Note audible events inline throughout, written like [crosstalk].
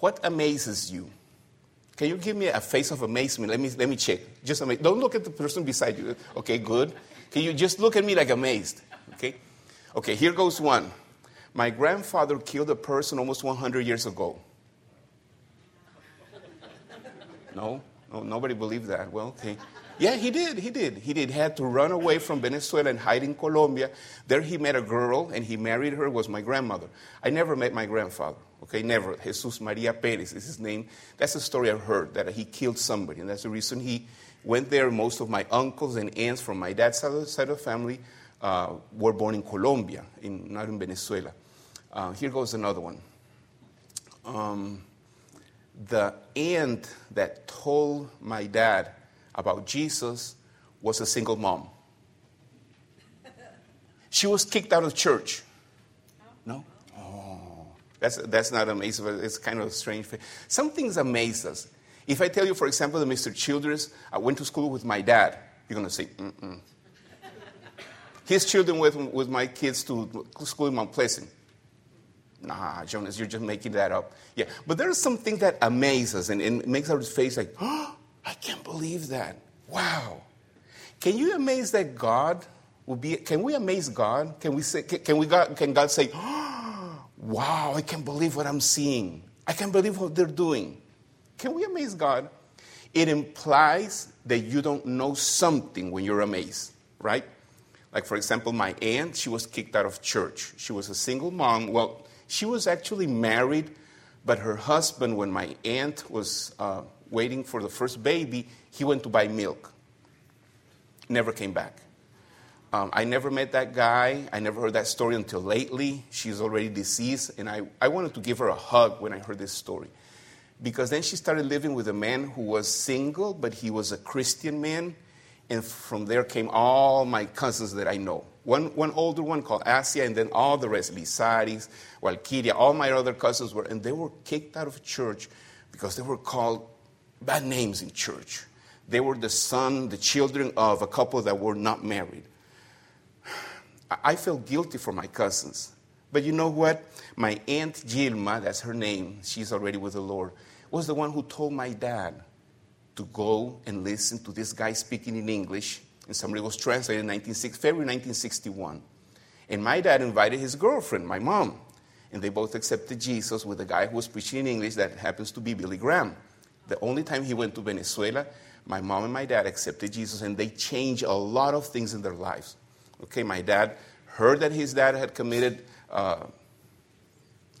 What amazes you? Can you give me a face of amazement? Let me, let me check. Just ama- Don't look at the person beside you. Okay, good. Can you just look at me like amazed? Okay? Okay, here goes one. My grandfather killed a person almost 100 years ago. No? No, nobody believed that. Well, okay. Yeah, he did. He did. He did. Had to run away from Venezuela and hide in Colombia. There he met a girl and he married her, was my grandmother. I never met my grandfather. Okay, never. Jesus Maria Perez is his name. That's the story I've heard, that he killed somebody. And that's the reason he went there. Most of my uncles and aunts from my dad's side of the family uh, were born in Colombia, in, not in Venezuela. Uh, here goes another one. Um, the aunt that told my dad about Jesus was a single mom. She was kicked out of church. No? Oh, that's, that's not amazing, but it's kind of a strange thing. Some things amaze us. If I tell you, for example, that Mr. Childress, I went to school with my dad, you're going to say, mm-mm. His children went with my kids to school in Mount Pleasant. Nah, Jonas, you're just making that up. Yeah, but there's something that amazes us and, and makes our face like, [gasps] oh, believe that. Wow. Can you amaze that God will be? Can we amaze God? Can we say? Can, we? God, can God say, oh, [gasps] "Wow, I can't believe what I'm seeing. I can't believe what they're doing." Can we amaze God? It implies that you don't know something when you're amazed, right? Like, for example, my aunt, she was kicked out of church. She was a single mom. Well, she was actually married, but her husband, when my aunt was uh, waiting for the first baby, he went to buy milk. Never came back. Um, I never met that guy. I never heard that story until lately. She's already deceased, and I, I wanted to give her a hug when I heard this story. Because then she started living with a man who was single, but he was a Christian man. And from there came all my cousins that I know. One, one older one called Asia, and then all the rest, Lisaris, Walkiria, all my other cousins were, and they were kicked out of church because they were called bad names in church. They were the son, the children of a couple that were not married. I felt guilty for my cousins. But you know what? My aunt Gilma, that's her name, she's already with the Lord, was the one who told my dad to go and listen to this guy speaking in English. And somebody was translated in 19, February 1961. And my dad invited his girlfriend, my mom. And they both accepted Jesus with a guy who was preaching in English that happens to be Billy Graham. The only time he went to Venezuela, my mom and my dad accepted Jesus, and they changed a lot of things in their lives. Okay, my dad heard that his dad had committed uh,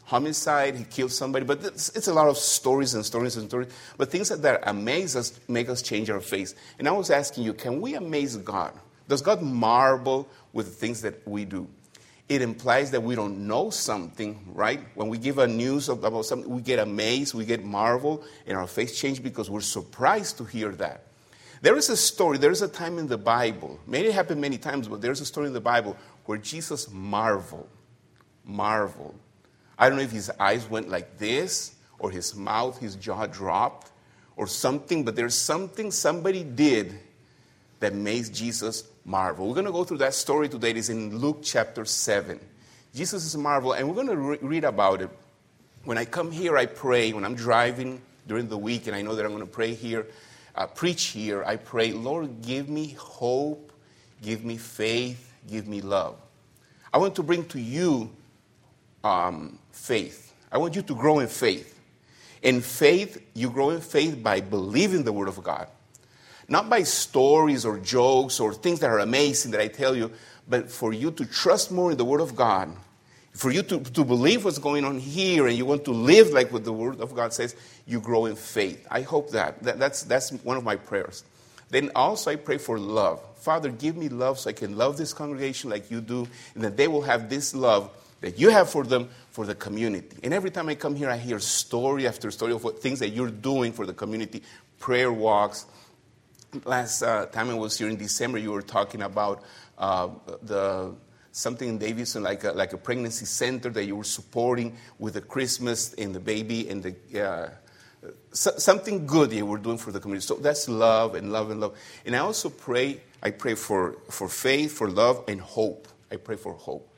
homicide, he killed somebody, but it's, it's, a lot of stories and stories and stories. But things that, that amaze us make us change our face. And I was asking you, can we amaze God? Does God marvel with the things that we do? It implies that we don't know something, right? When we give a news about something, we get amazed, we get marvel, and our face change because we're surprised to hear that. There is a story, there is a time in the Bible, maybe it happened many times, but there's a story in the Bible where Jesus marveled, marveled. I don't know if his eyes went like this, or his mouth, his jaw dropped, or something, but there's something somebody did that makes Jesus marvel. We're going to go through that story today. It is in Luke chapter 7. Jesus is a marvel, and we're going to re- read about it. When I come here, I pray. When I'm driving during the week, and I know that I'm going to pray here, uh, preach here, I pray, Lord, give me hope, give me faith, give me love. I want to bring to you um, faith. I want you to grow in faith. In faith, you grow in faith by believing the Word of God. Not by stories or jokes or things that are amazing that I tell you, but for you to trust more in the Word of God. For you to, to believe what's going on here and you want to live like what the Word of God says, you grow in faith. I hope that. that that's, that's one of my prayers. Then also, I pray for love. Father, give me love so I can love this congregation like you do, and that they will have this love that you have for them for the community. And every time I come here, I hear story after story of what things that you're doing for the community, prayer walks. Last uh, time I was here in December, you were talking about uh, the something in Davidson, like a, like a pregnancy center that you were supporting with the Christmas and the baby and the uh, so, something good you were doing for the community. So that's love and love and love. And I also pray. I pray for for faith, for love, and hope. I pray for hope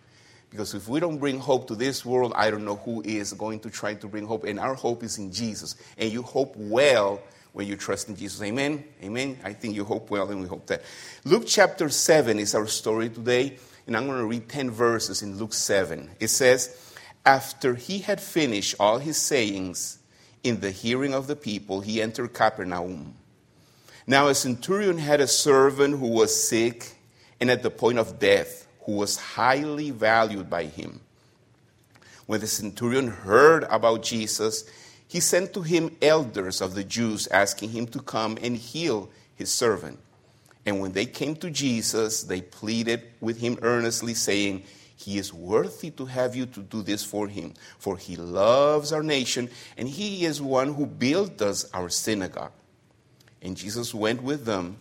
Because if we don't bring hope to this world, I don't know who is going to try to bring hope. And our hope is in Jesus. And you hope well when you trust in Jesus. Amen? Amen? I think you hope well, and we hope that. Luke chapter 7 is our story today. And I'm going to read 10 verses in Luke 7. It says, After he had finished all his sayings in the hearing of the people, he entered Capernaum. Now, a centurion had a servant who was sick and at the point of death, who was highly valued by him. When the centurion heard about Jesus, he sent to him elders of the Jews, asking him to come and heal his servant. And when they came to Jesus, they pleaded with him earnestly, saying, He is worthy to have you to do this for him, for he loves our nation, and he is one who built us our synagogue. And Jesus went with them.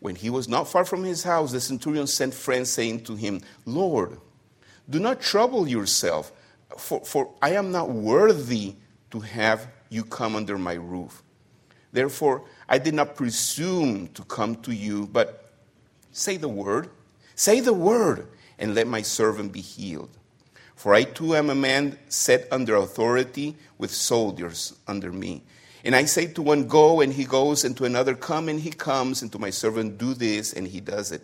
When he was not far from his house, the centurion sent friends, saying to him, Lord, do not trouble yourself, for, for I am not worthy to have you come under my roof. Therefore, I did not presume to come to you, but say the word. Say the word, and let my servant be healed. For I too am a man set under authority with soldiers under me. And I say to one, Go, and he goes, and to another, Come, and he comes, and to my servant, Do this, and he does it.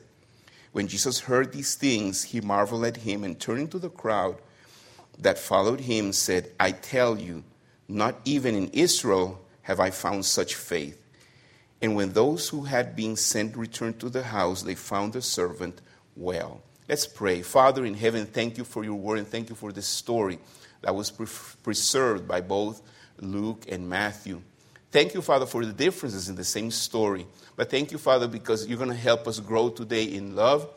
When Jesus heard these things, he marveled at him, and turning to the crowd that followed him, said, I tell you, not even in Israel have I found such faith. And when those who had been sent returned to the house, they found the servant well. Let's pray. Father in heaven, thank you for your word and thank you for this story that was pre- preserved by both Luke and Matthew. Thank you, Father, for the differences in the same story. But thank you, Father, because you're going to help us grow today in love,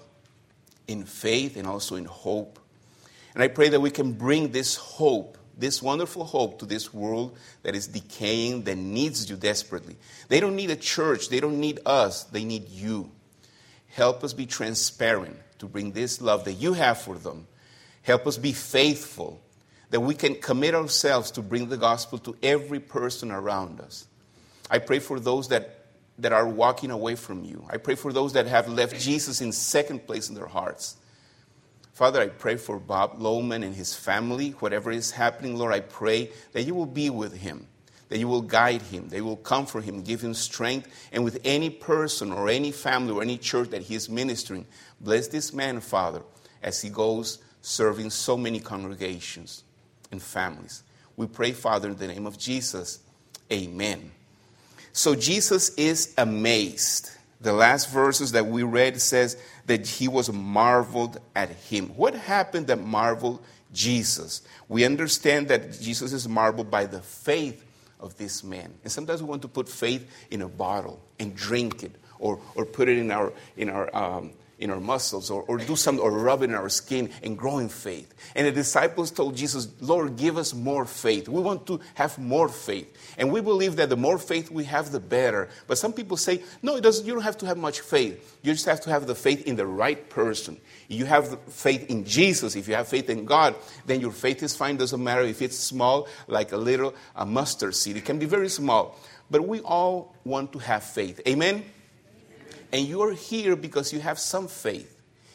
in faith, and also in hope. And I pray that we can bring this hope this wonderful hope to this world that is decaying, that needs you desperately. They don't need a church, they don't need us, they need you. Help us be transparent to bring this love that you have for them. Help us be faithful, that we can commit ourselves to bring the gospel to every person around us. I pray for those that, that are walking away from you. I pray for those that have left Jesus in second place in their hearts. Father, I pray for Bob Lohman and his family. Whatever is happening, Lord, I pray that you will be with him, that you will guide him, that you will comfort him, give him strength. And with any person or any family or any church that he is ministering, bless this man, Father, as he goes serving so many congregations and families. We pray, Father, in the name of Jesus. Amen. So Jesus is amazed. The last verses that we read says, that he was marveled at him. What happened that marveled Jesus? We understand that Jesus is marveled by the faith of this man. And sometimes we want to put faith in a bottle and drink it or, or put it in our, in our um, in our muscles or, or do something or rub it in our skin and grow in faith. And the disciples told Jesus, Lord, give us more faith. We want to have more faith. And we believe that the more faith we have, the better. But some people say, no, it doesn't, you don't have to have much faith. You just have to have the faith in the right person. You have faith in Jesus. If you have faith in God, then your faith is fine. Doesn't matter if it's small, like a little a mustard seed. It can be very small. But we all want to have faith. Amen? And you are here because you have some faith.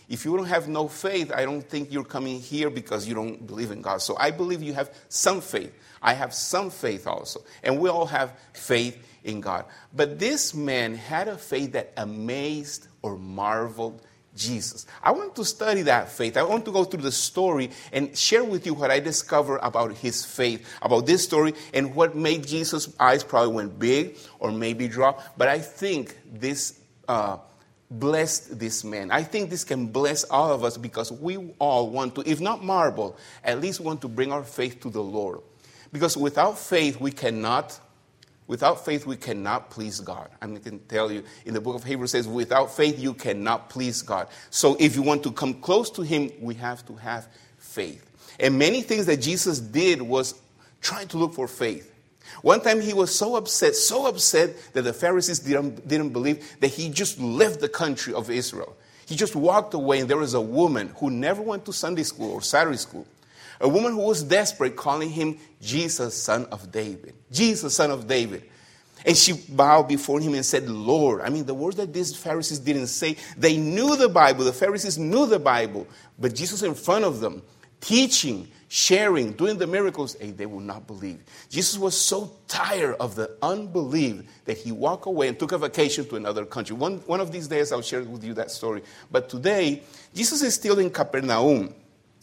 If you don't have no faith, I don't think you're coming here because you don't believe in God. So I believe you have some faith. I have some faith also. And we all have faith in God. But this man had a faith that amazed or marveled Jesus. I want to study that faith. I want to go through the story and share with you what I discovered about his faith, about this story, and what made Jesus' eyes probably went big or maybe drop. But I think this uh, blessed this man. I think this can bless all of us because we all want to, if not marvel, at least want to bring our faith to the Lord. Because without faith, we cannot. Without faith, we cannot please God. I can tell you in the book of Hebrews says, without faith, you cannot please God. So if you want to come close to Him, we have to have faith. And many things that Jesus did was trying to look for faith. One time he was so upset, so upset that the Pharisees didn't, didn't believe that he just left the country of Israel. He just walked away, and there was a woman who never went to Sunday school or Saturday school. A woman who was desperate, calling him Jesus, son of David. Jesus, son of David. And she bowed before him and said, Lord. I mean, the words that these Pharisees didn't say, they knew the Bible. The Pharisees knew the Bible. But Jesus in front of them, teaching, sharing, doing the miracles, they will not believe. Jesus was so tired of the unbelief that he walked away and took a vacation to another country. One, one of these days I'll share with you that story. But today, Jesus is still in Capernaum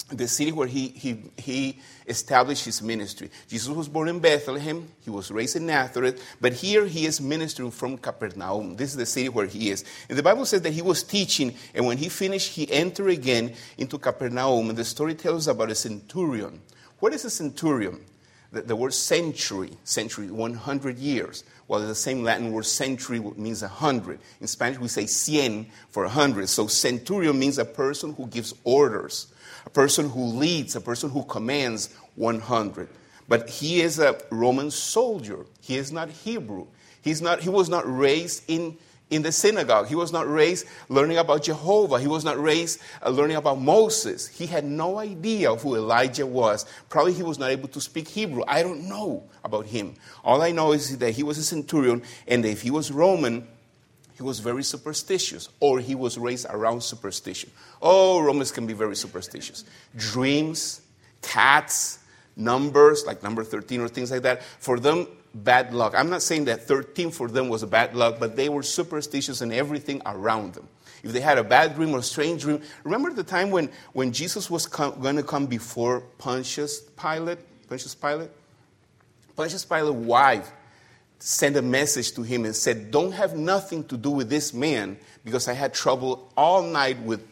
the city where he, he, he established his ministry. Jesus was born in Bethlehem, he was raised in Nazareth, but here he is ministering from Capernaum. This is the city where he is. And the Bible says that he was teaching, and when he finished, he entered again into Capernaum. And the story tells about a centurion. What is a centurion? The, the word century, century, 100 years. Well, the same Latin word century means a hundred. In Spanish, we say cien for a hundred. So centurion means a person who gives orders a person who leads, a person who commands 100. But he is a Roman soldier. He is not Hebrew. He's not, he was not raised in, in the synagogue. He was not raised learning about Jehovah. He was not raised uh, learning about Moses. He had no idea who Elijah was. Probably he was not able to speak Hebrew. I don't know about him. All I know is that he was a centurion, and if he was Roman, he was very superstitious, or he was raised around superstition. Oh, Romans can be very superstitious. Dreams, cats, numbers, like number 13 or things like that, for them, bad luck. I'm not saying that 13 for them was a bad luck, but they were superstitious in everything around them. If they had a bad dream or a strange dream, remember the time when, when Jesus was going to come before Pontius Pilate? Pontius Pilate? Pontius Pilate's wife sent a message to him and said, Don't have nothing to do with this man because I had trouble all night with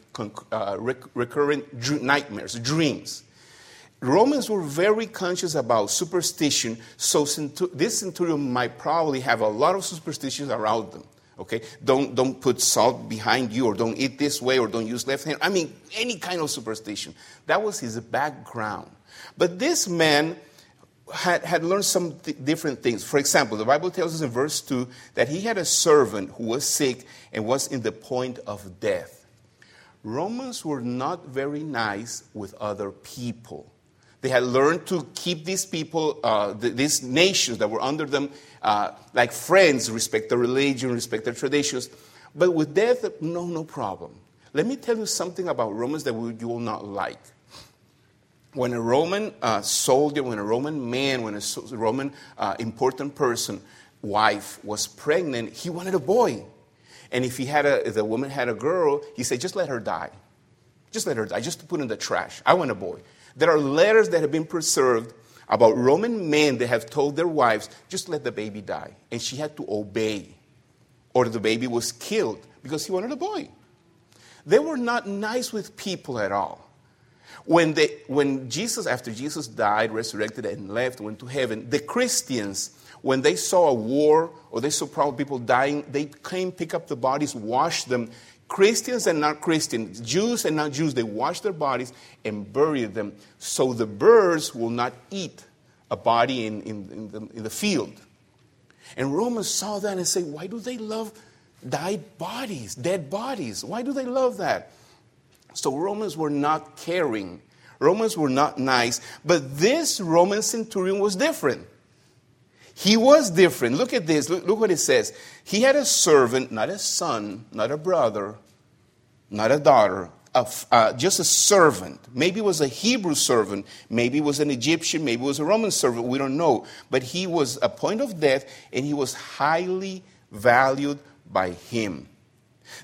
uh, recurrent dr- nightmares, dreams. Romans were very conscious about superstition, so this centurion might probably have a lot of superstitions around them. Okay, don't don't put salt behind you, or don't eat this way, or don't use left hand. I mean, any kind of superstition. That was his background. But this man had, had learned some th- different things. For example, the Bible tells us in verse 2 that he had a servant who was sick and was in the point of death. Romans were not very nice with other people. They had learned to keep these people, uh, th- these nations that were under them, uh, like friends, respect their religion, respect their traditions. But with death, no, no problem. Let me tell you something about Romans that you will not like when a Roman uh, soldier, when a Roman man, when a Roman uh, important person, wife was pregnant, he wanted a boy. And if he had a, if the woman had a girl, he said, just let her die. Just let her die, just to put in the trash. I want a boy. There are letters that have been preserved about Roman men that have told their wives, just let the baby die. And she had to obey, or the baby was killed because he wanted a boy. They were not nice with people at all. When, they, when Jesus, after Jesus died, resurrected, and left, went to heaven, the Christians, when they saw a war or they saw people dying, they came, pick up the bodies, wash them. Christians and not Christians, Jews and not Jews, they wash their bodies and bury them so the birds will not eat a body in, in, in, the, in the field. And Romans saw that and say, why do they love died bodies, dead bodies? Why do they love that? So Romans were not caring. Romans were not nice. But this Roman centurion was different. He was different. Look at this. Look, look, what it says. He had a servant, not a son, not a brother, not a daughter, a, uh, just a servant. Maybe it was a Hebrew servant. Maybe it was an Egyptian. Maybe it was a Roman servant. We don't know. But he was a point of death, and he was highly valued by him.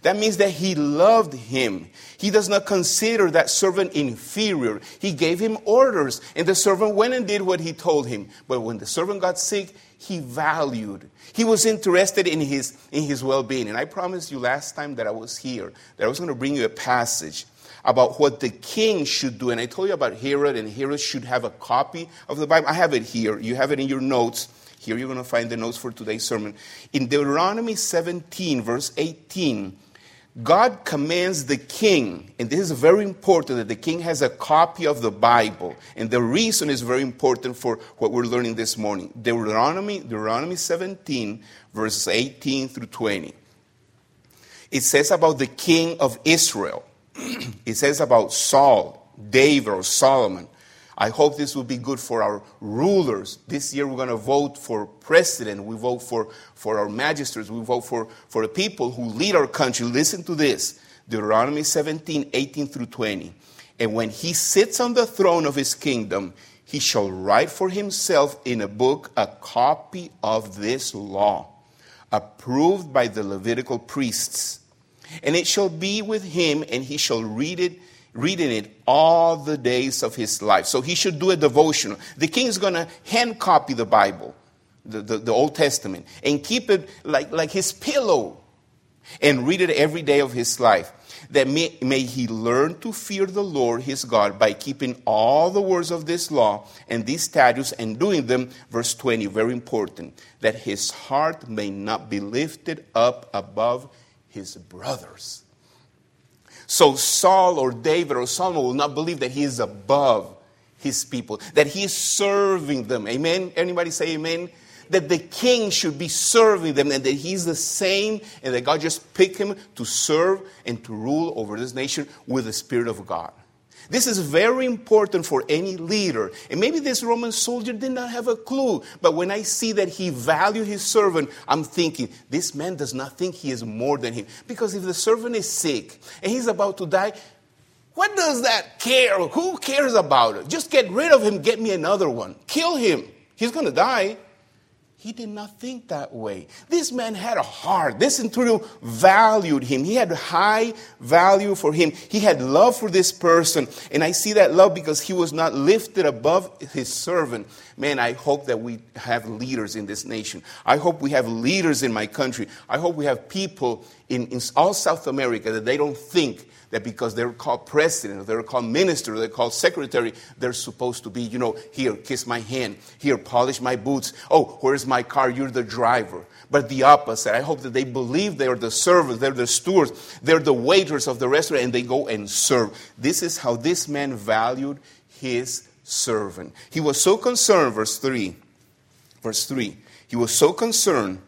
That means that he loved him. He does not consider that servant inferior. He gave him orders, and the servant went and did what he told him. But when the servant got sick, he valued. He was interested in his, in his well being. And I promised you last time that I was here that I was going to bring you a passage about what the king should do. And I told you about Herod, and Herod should have a copy of the Bible. I have it here. You have it in your notes. Here you're going to find the notes for today's sermon. In Deuteronomy 17, verse 18, God commands the king, and this is very important that the king has a copy of the Bible. And the reason is very important for what we're learning this morning. Deuteronomy, Deuteronomy 17, verses 18 through 20. It says about the king of Israel. [clears throat] it says about Saul, David, or Solomon. I hope this will be good for our rulers. This year we're going to vote for president. We vote for, for our magistrates. We vote for, for the people who lead our country. Listen to this Deuteronomy 17, 18 through 20. And when he sits on the throne of his kingdom, he shall write for himself in a book a copy of this law, approved by the Levitical priests. And it shall be with him, and he shall read it, reading it all the days of his life. So he should do a devotional. The king is going to hand copy the Bible, the, the, the Old Testament, and keep it like, like his pillow, and read it every day of his life that may, may he learn to fear the Lord his God by keeping all the words of this law and these statutes and doing them. Verse 20, very important, that his heart may not be lifted up above his brothers. So Saul or David or Solomon will not believe that he is above his people, that he is serving them. Amen? Anybody say amen? that the king should be serving them and that he's the same and that God just picked him to serve and to rule over this nation with the Spirit of God. This is very important for any leader. And maybe this Roman soldier did not have a clue, but when I see that he valued his servant, I'm thinking, this man does not think he is more than him. Because if the servant is sick and he's about to die, what does that care? Who cares about it? Just get rid of him, get me another one. Kill him. He's going to die. He did not think that way. This man had a heart. This centurion valued him. He had high value for him. He had love for this person. And I see that love because he was not lifted above his servant. Man, I hope that we have leaders in this nation. I hope we have leaders in my country. I hope we have people in, in all South America that they don't think that because they're called president, they're called minister, they're called secretary, they're supposed to be, you know, here, kiss my hand, here, polish my boots. Oh, where's my car? You're the driver. But the opposite. I hope that they believe they're the servants, they're the stewards, they're the waiters of the restaurant, and they go and serve. This is how this man valued his servant. He was so concerned, verse 3, verse 3, he was so concerned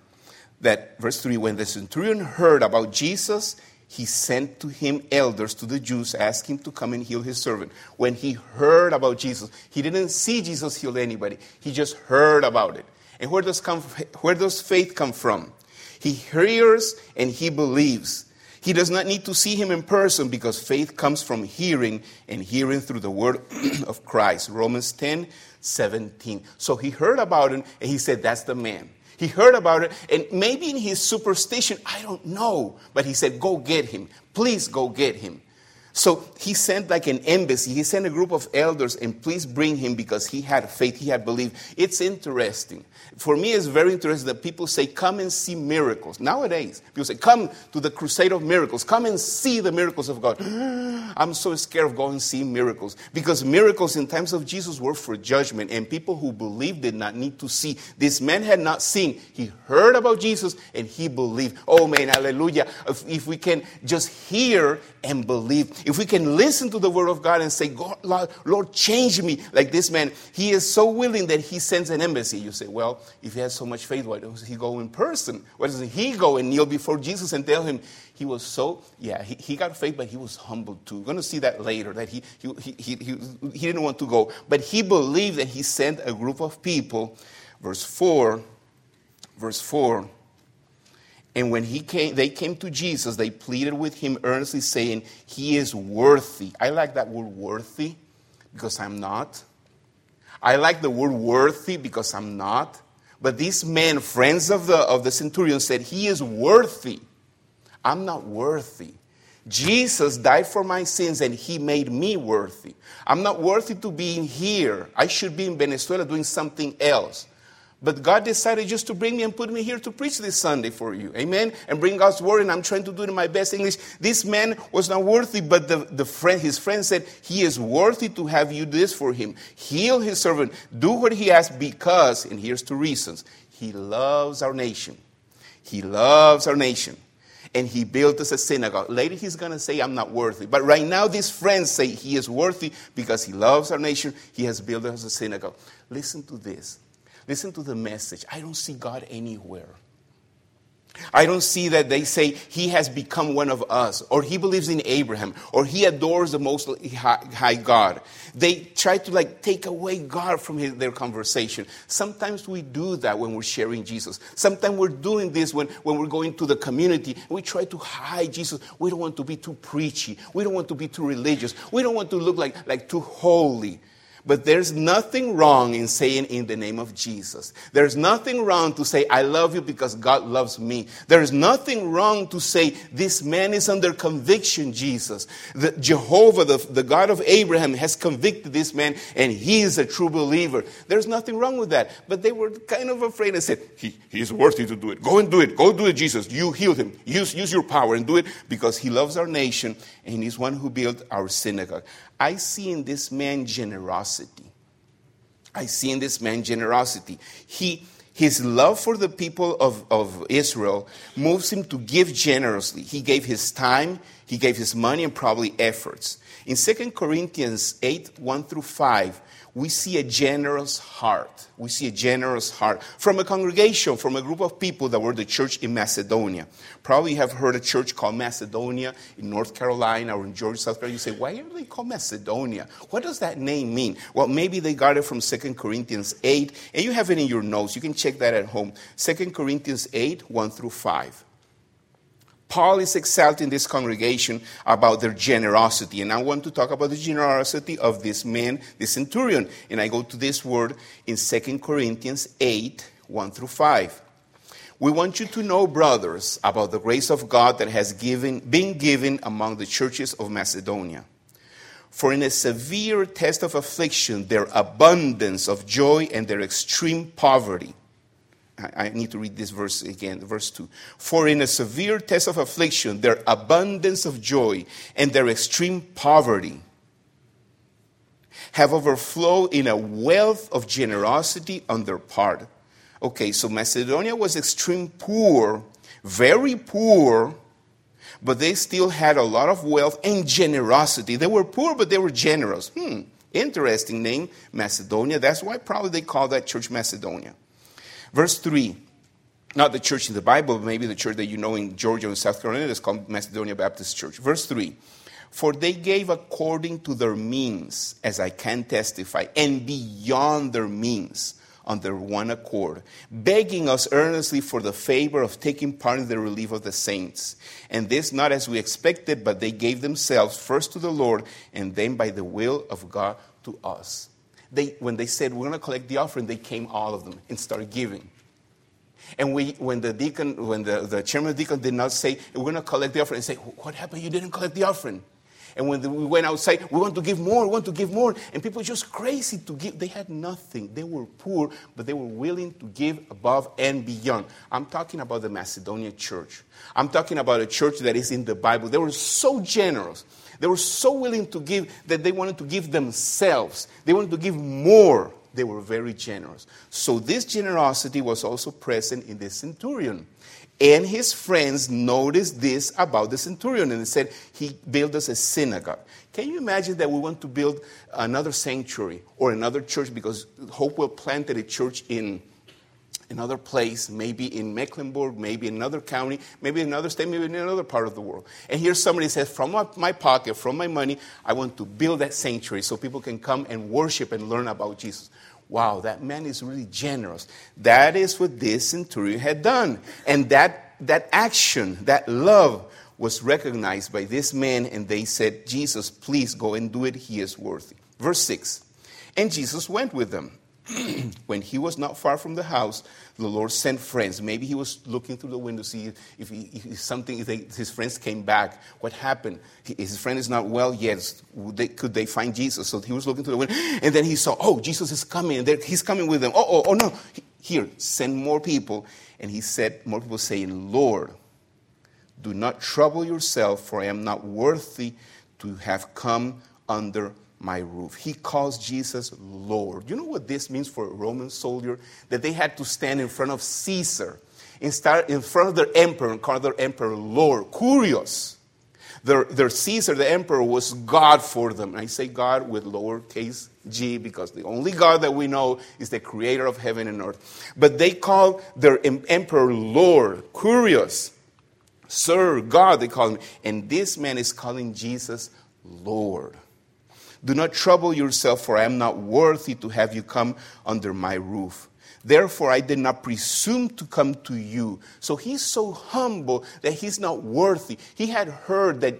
that, verse 3, when the centurion heard about Jesus, he sent to him elders to the Jews, asking to come and heal his servant. When he heard about Jesus, he didn't see Jesus heal anybody. He just heard about it. And where does, come, where does faith come from? He hears and he believes. He does not need to see him in person because faith comes from hearing and hearing through the word [clears throat] of Christ. Romans 10 17. So he heard about him and he said, That's the man. He heard about it, and maybe in his superstition, I don't know, but he said, Go get him. Please go get him. So he sent like an embassy. He sent a group of elders and please bring him because he had faith, he had belief. It's interesting. For me, it's very interesting that people say, come and see miracles. Nowadays, people say, come to the crusade of miracles. Come and see the miracles of God. [gasps] I'm so scared of going and seeing miracles because miracles in times of Jesus were for judgment and people who believed did not need to see. This man had not seen. He heard about Jesus and he believed. Oh man, hallelujah. If, if we can just hear and believe if we can listen to the word of God and say, God, Lord, Lord, change me like this man, he is so willing that he sends an embassy. You say, well, if he has so much faith, why doesn't he go in person? Why doesn't he go and kneel before Jesus and tell him he was so, yeah, he, he got faith, but he was humbled too. We're going to see that later, that he, he, he, he, he didn't want to go. But he believed that he sent a group of people. Verse 4, verse 4 and when he came, they came to Jesus, they pleaded with him earnestly, saying, He is worthy. I like that word worthy because I'm not. I like the word worthy because I'm not. But these men, friends of the, of the centurion, said, He is worthy. I'm not worthy. Jesus died for my sins and he made me worthy. I'm not worthy to be in here. I should be in Venezuela doing something else. But God decided just to bring me and put me here to preach this Sunday for you. Amen? And bring God's word, and I'm trying to do it in my best English. This man was not worthy, but the, the friend, his friend said, He is worthy to have you do this for him. Heal his servant. Do what he asks because, and here's two reasons. He loves our nation. He loves our nation. And he built us a synagogue. Later he's going to say, I'm not worthy. But right now, these friends say he is worthy because he loves our nation. He has built us a synagogue. Listen to this. Listen to the message. I don't see God anywhere. I don't see that they say he has become one of us, or he believes in Abraham, or he adores the most high God. They try to like take away God from his, their conversation. Sometimes we do that when we're sharing Jesus. Sometimes we're doing this when, when we're going to the community. We try to hide Jesus. We don't want to be too preachy. We don't want to be too religious. We don't want to look like, like too holy. But there's nothing wrong in saying in the name of Jesus. There's nothing wrong to say, I love you because God loves me. There's nothing wrong to say, this man is under conviction, Jesus. The, Jehovah, the, the God of Abraham, has convicted this man and he is a true believer. There's nothing wrong with that. But they were kind of afraid and said, he, He's worthy to do it. Go and do it. Go do it, Jesus. You healed him. Use, use your power and do it because he loves our nation and he's one who built our synagogue. I see in this man generosity. I see in this man generosity. He, his love for the people of, of Israel moves him to give generously. He gave his time, he gave his money, and probably efforts. In 2 Corinthians 8 1 through 5, we see a generous heart. We see a generous heart from a congregation, from a group of people that were the church in Macedonia. Probably you have heard a church called Macedonia in North Carolina or in Georgia, South Carolina. You say, why are they called Macedonia? What does that name mean? Well, maybe they got it from 2 Corinthians 8, and you have it in your notes. You can check that at home. 2 Corinthians 8, 1 through 5. Paul is exalting this congregation about their generosity. And I want to talk about the generosity of this man, this centurion. And I go to this word in 2 Corinthians 8 1 through 5. We want you to know, brothers, about the grace of God that has given, been given among the churches of Macedonia. For in a severe test of affliction, their abundance of joy and their extreme poverty I need to read this verse again, verse 2. For in a severe test of affliction, their abundance of joy and their extreme poverty have overflowed in a wealth of generosity on their part. Okay, so Macedonia was extreme poor, very poor, but they still had a lot of wealth and generosity. They were poor, but they were generous. Hmm, interesting name, Macedonia. That's why probably they call that church Macedonia. Verse 3. Not the church in the Bible, but maybe the church that you know in Georgia and South Carolina that's called Macedonia Baptist Church. Verse 3. For they gave according to their means, as I can testify, and beyond their means on their one accord, begging us earnestly for the favor of taking part in the relief of the saints. And this not as we expected, but they gave themselves first to the Lord, and then by the will of God to us they, when they said, we're going to collect the offering, they came all of them and started giving. And we, when the deacon, when the, the chairman of the deacon did not say, we're going to collect the offering, and say, what happened? You didn't collect the offering. And when we went outside, we want to give more, we want to give more. And people just crazy to give. They had nothing. They were poor, but they were willing to give above and beyond. I'm talking about the Macedonian church. I'm talking about a church that is in the Bible. They were so generous they were so willing to give that they wanted to give themselves. They wanted to give more. They were very generous. So this generosity was also present in the centurion. And his friends noticed this about the centurion and they said, He built us a synagogue. Can you imagine that we want to build another sanctuary or another church because Hopewell planted a church in another place, maybe in Mecklenburg, maybe another county, maybe another state, maybe in another part of the world. And here somebody says, from my pocket, from my money, I want to build that sanctuary so people can come and worship and learn about Jesus. Wow, that man is really generous. That is what this centurion had done. And that, that action, that love, was recognized by this man, and they said, Jesus, please go and do it. He is worthy. Verse 6 And Jesus went with them. [clears throat] when he was not far from the house, the Lord sent friends. Maybe he was looking through the window to see if, he, if something, if they, his friends came back. What happened? his friend is not well yet. They, could they find Jesus? So he was looking through the window, [gasps] and then he saw, oh, Jesus is coming, and he's coming with them. Oh, oh, oh no! Here, send more people. And he said, more people saying, Lord, do not trouble yourself, for I am not worthy to have come under my roof. He calls Jesus Lord. You know what this means for a Roman soldier? That they had to stand in front of Caesar, in front of their emperor, and call their emperor Lord. Kyrios. Their, their Caesar, the emperor, was God for them. And I say God with lowercase g because the only God that we know is the creator of heaven and earth. But they call their emperor Lord, Kyrios, Sir, God, they call him. And this man is calling Jesus Lord. Do not trouble yourself, for I am not worthy to have you come under my roof. Therefore, I did not presume to come to you. So he's so humble that he's not worthy. He had heard that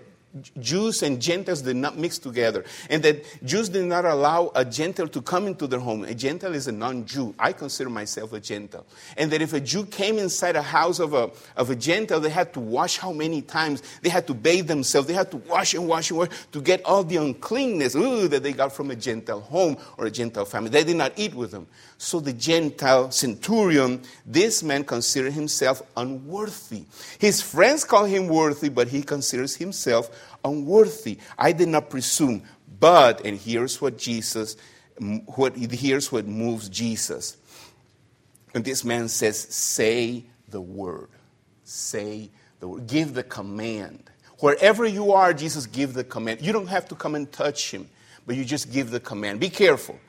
Jews and Gentiles did not mix together, and that Jews did not allow a Gentile to come into their home. A Gentile is a non Jew. I consider myself a Gentile. And that if a Jew came inside a house of a, of a Gentile, they had to wash how many times? They had to bathe themselves. They had to wash and wash and wash to get all the uncleanness ooh, that they got from a Gentile home or a Gentile family. They did not eat with them. So the Gentile centurion, this man considered himself unworthy. His friends call him worthy, but he considers himself unworthy. I did not presume. But, and here's what Jesus, what, here's what moves Jesus. And this man says, Say the word. Say the word. Give the command. Wherever you are, Jesus, give the command. You don't have to come and touch him, but you just give the command. Be careful.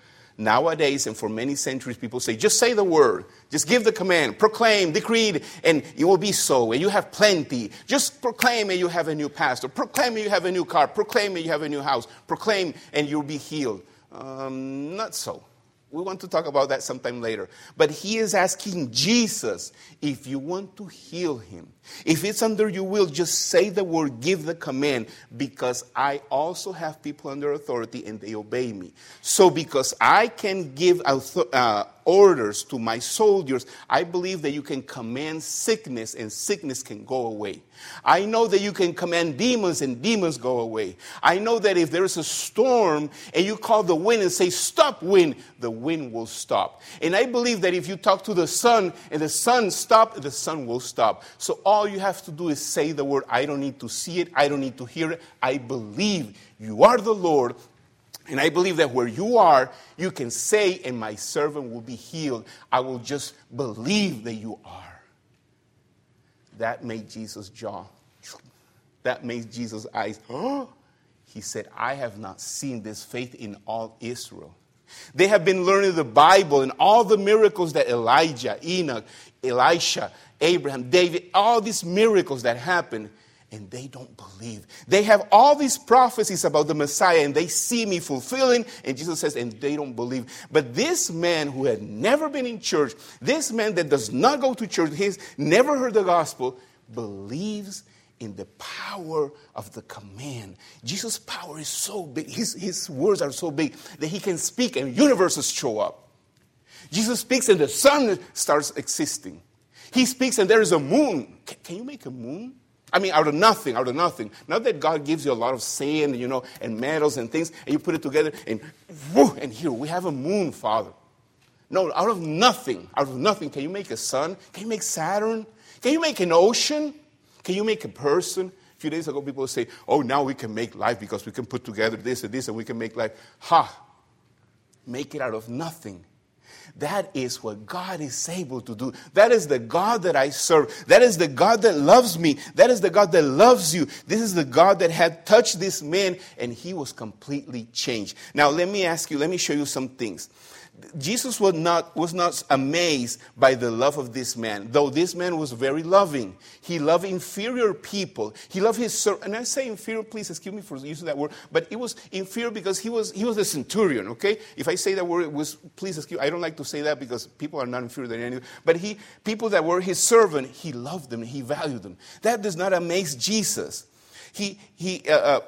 Nowadays, and for many centuries, people say, just say the word, just give the command, proclaim, decree, and it will be so, and you have plenty. Just proclaim, and you have a new pastor. Proclaim, and you have a new car. Proclaim, and you have a new house. Proclaim, and you'll be healed. Um, not so. We want to talk about that sometime later. But he is asking Jesus if you want to heal him, if it's under your will, just say the word, give the command, because I also have people under authority and they obey me. So, because I can give uh, orders to my soldiers, I believe that you can command sickness and sickness can go away. I know that you can command demons and demons go away. I know that if there is a storm and you call the wind and say, Stop, wind, the wind will stop. And I believe that if you talk to the sun and the sun stop, the sun will stop. So all you have to do is say the word. I don't need to see it, I don't need to hear it. I believe you are the Lord and I believe that where you are, you can say, and my servant will be healed. I will just believe that you are. That made Jesus' jaw. That made Jesus' eyes. [gasps] He said, I have not seen this faith in all Israel. They have been learning the Bible and all the miracles that Elijah, Enoch, Elisha, Abraham, David, all these miracles that happened and they don't believe. They have all these prophecies about the Messiah and they see me fulfilling, and Jesus says, and they don't believe. But this man who had never been in church, this man that does not go to church, he's never heard the gospel, believes in the power of the command. Jesus' power is so big, his, his words are so big that he can speak and universes show up. Jesus speaks and the sun starts existing. He speaks and there is a moon. Can, you make a moon? I mean, out of nothing, out of nothing. Not that God gives you a lot of sand, you know, and metals and things, and you put it together, and whoo, and here we have a moon, Father. No, out of nothing, out of nothing, can you make a sun? Can you make Saturn? Can you make an ocean? Can you make a person? A few days ago, people say, oh, now we can make life because we can put together this and this, and we can make life. Ha! Make it out of nothing. That is what God is able to do. That is the God that I serve. That is the God that loves me. That is the God that loves you. This is the God that had touched this man and he was completely changed. Now, let me ask you, let me show you some things. Jesus was not, was not amazed by the love of this man, though this man was very loving. He loved inferior people. He loved his servant. and I say inferior, please excuse me for using that word, but it was inferior because he was he was a centurion, okay? If I say that word, it was please excuse I don't like to say that because people are not inferior than anyone. But he people that were his servant, he loved them, he valued them. That does not amaze Jesus. He he uh, uh,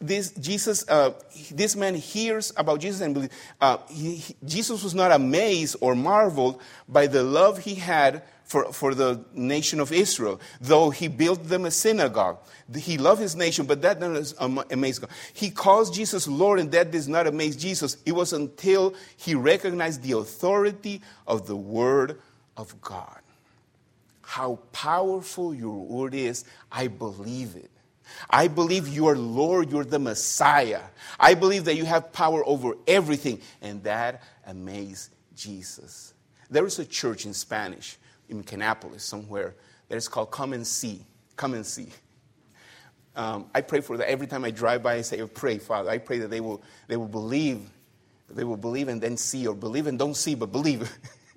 this Jesus, uh, this man hears about Jesus and believes. Uh, he, he, Jesus was not amazed or marveled by the love he had for, for the nation of Israel, though he built them a synagogue. He loved his nation, but that does not amaze God. He calls Jesus Lord, and that does not amaze Jesus. It was until he recognized the authority of the Word of God. How powerful your Word is, I believe it. I believe you are Lord, you're the Messiah. I believe that you have power over everything. And that amazed Jesus. There is a church in Spanish, in Kannapolis, somewhere, that is called Come and See. Come and See. Um, I pray for that every time I drive by. I say, "Pray, Father." I pray that they will they will believe, they will believe and then see, or believe and don't see, but believe.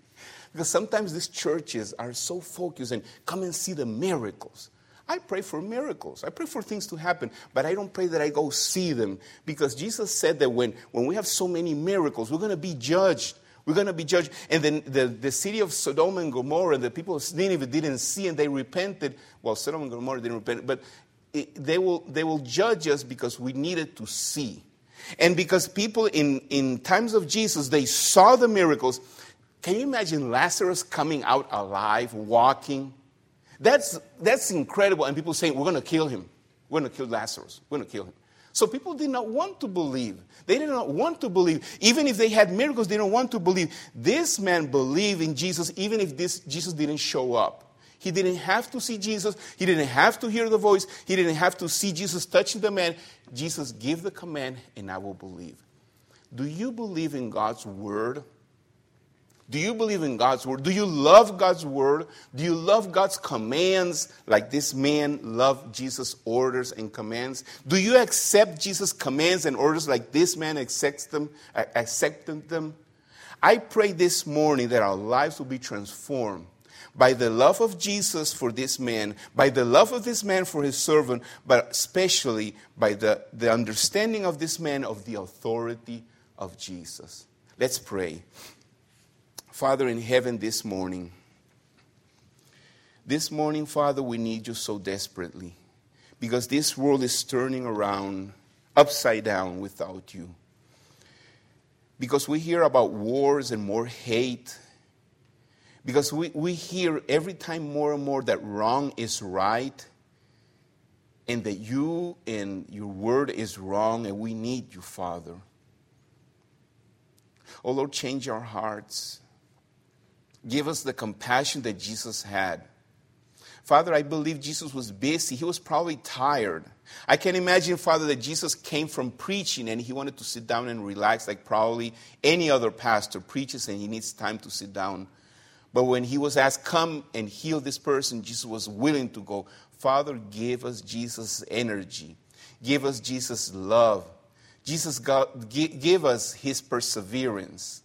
[laughs] because sometimes these churches are so focused and come and see the miracles. I pray for miracles. I pray for things to happen, but I don't pray that I go see them because Jesus said that when, when we have so many miracles, we're going to be judged. We're going to be judged. And then the, the city of Sodom and Gomorrah, the people of Nineveh didn't see and they repented. Well, Sodom and Gomorrah didn't repent, but it, they, will, they will judge us because we needed to see. And because people in, in times of Jesus, they saw the miracles. Can you imagine Lazarus coming out alive, walking? That's, that's incredible. And people saying, we're going to kill him. We're going to kill Lazarus. We're going to kill him. So people did not want to believe. They did not want to believe. Even if they had miracles, they didn't want to believe. This man believed in Jesus even if this Jesus didn't show up. He didn't have to see Jesus. He didn't have to hear the voice. He didn't have to see Jesus touching the man. Jesus give the command, and I will believe. Do you believe in God's word? Do you believe in God's word? Do you love God's word? Do you love God's commands like this man loved Jesus' orders and commands? Do you accept Jesus' commands and orders like this man accepts them, accepted them? I pray this morning that our lives will be transformed by the love of Jesus for this man, by the love of this man for his servant, but especially by the, the understanding of this man of the authority of Jesus. Let's pray. Father in heaven, this morning, this morning, Father, we need you so desperately because this world is turning around upside down without you. Because we hear about wars and more hate. Because we, we hear every time more and more that wrong is right and that you and your word is wrong and we need you, Father. Oh Lord, change our hearts. Give us the compassion that Jesus had. Father, I believe Jesus was busy. He was probably tired. I can imagine, Father, that Jesus came from preaching and he wanted to sit down and relax, like probably any other pastor preaches and he needs time to sit down. But when he was asked, Come and heal this person, Jesus was willing to go. Father, give us Jesus' energy, give us Jesus' love. Jesus, God, give us his perseverance.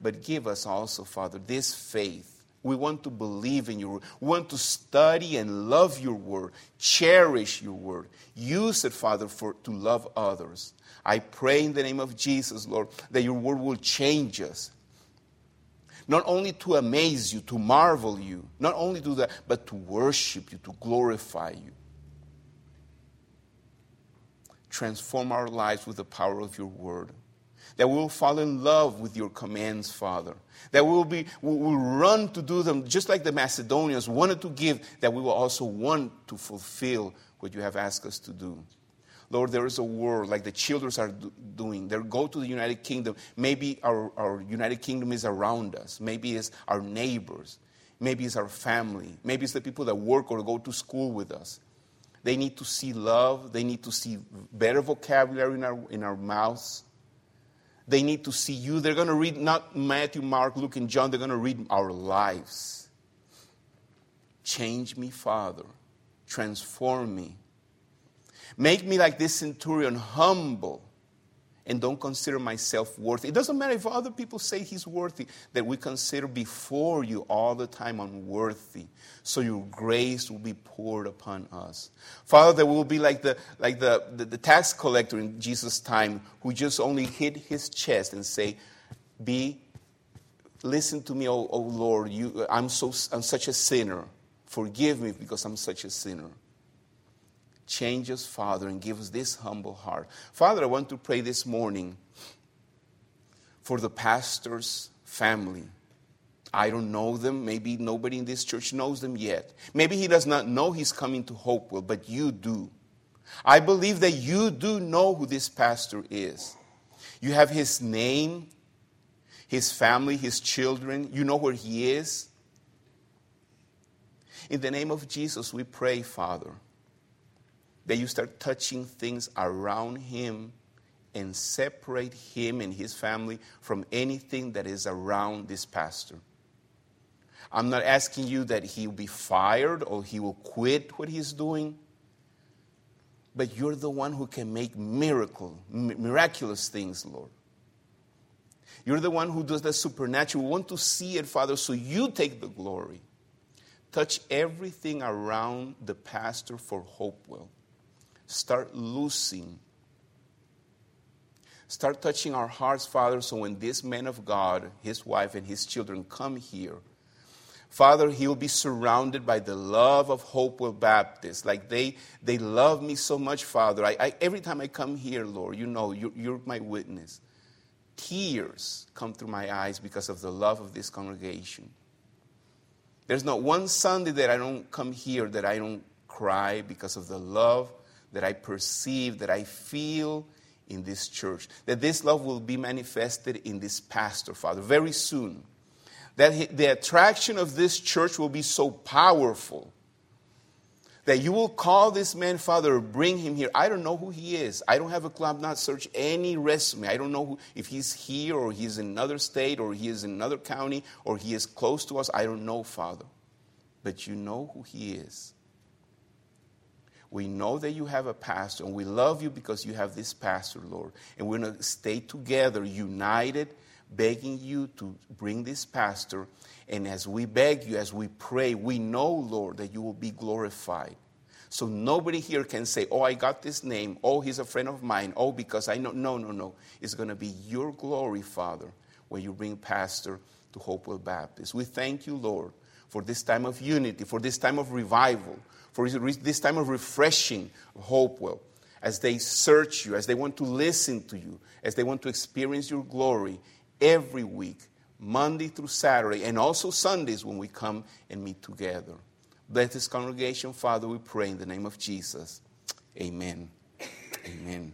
But give us also, Father, this faith. We want to believe in your word. We want to study and love your word, cherish your word. Use it, Father, for, to love others. I pray in the name of Jesus, Lord, that your word will change us. Not only to amaze you, to marvel you, not only do that, but to worship you, to glorify you. Transform our lives with the power of your word that we will fall in love with your commands, Father. That we will, be, we will run to do them just like the Macedonians wanted to give, that we will also want to fulfill what you have asked us to do. Lord, there is a world like the children are do- doing. They go to the United Kingdom. Maybe our, our United Kingdom is around us. Maybe it's our neighbors. Maybe it's our family. Maybe it's the people that work or go to school with us. They need to see love. They need to see better vocabulary in our, in our mouths. They need to see you. They're going to read not Matthew, Mark, Luke, and John. They're going to read our lives. Change me, Father. Transform me. Make me like this centurion, humble, and don't consider myself worthy. It doesn't matter if other people say he's worthy, that we consider before you all the time unworthy. So your grace will be poured upon us. Father, that we will be like the like the, the, the tax collector in Jesus' time who just only hit his chest and say, Be listen to me, oh, oh Lord, you I'm so I'm such a sinner. Forgive me because I'm such a sinner. Change us, Father, and give us this humble heart. Father, I want to pray this morning for the pastor's family. I don't know them. Maybe nobody in this church knows them yet. Maybe he does not know he's coming to Hopewell, but you do. I believe that you do know who this pastor is. You have his name, his family, his children. You know where he is. In the name of Jesus, we pray, Father that you start touching things around him and separate him and his family from anything that is around this pastor. I'm not asking you that he'll be fired or he will quit what he's doing. but you're the one who can make miracle, miraculous things, Lord. You're the one who does the supernatural. We want to see it, Father, so you take the glory. Touch everything around the pastor for Hopewell. Start loosing. Start touching our hearts, Father, so when this man of God, his wife, and his children come here, Father, he'll be surrounded by the love of Hopewell Baptist. Like they, they love me so much, Father. I, I, every time I come here, Lord, you know, you're, you're my witness. Tears come through my eyes because of the love of this congregation. There's not one Sunday that I don't come here that I don't cry because of the love that I perceive, that I feel in this church. That this love will be manifested in this pastor, Father, very soon. That the attraction of this church will be so powerful that you will call this man father bring him here. I don't know who he is. I don't have a club. Not search any resume. I don't know who, if he's here or he's in another state or he is in another county or he is close to us. I don't know father. But you know who he is we know that you have a pastor and we love you because you have this pastor lord and we're going to stay together united begging you to bring this pastor. And as we beg you, as we pray, we know, Lord, that you will be glorified. So nobody here can say, Oh, I got this name. Oh, he's a friend of mine. Oh, because I know. No, no, no. It's going to be your glory, Father, when you bring Pastor to Hopewell Baptist. We thank you, Lord, for this time of unity, for this time of revival, for this time of refreshing Hopewell as they search you, as they want to listen to you, as they want to experience your glory every week, Monday through Saturday, and also Sundays when we come and meet together. Bless this congregation, Father, we pray in the name of Jesus. Amen. Amen.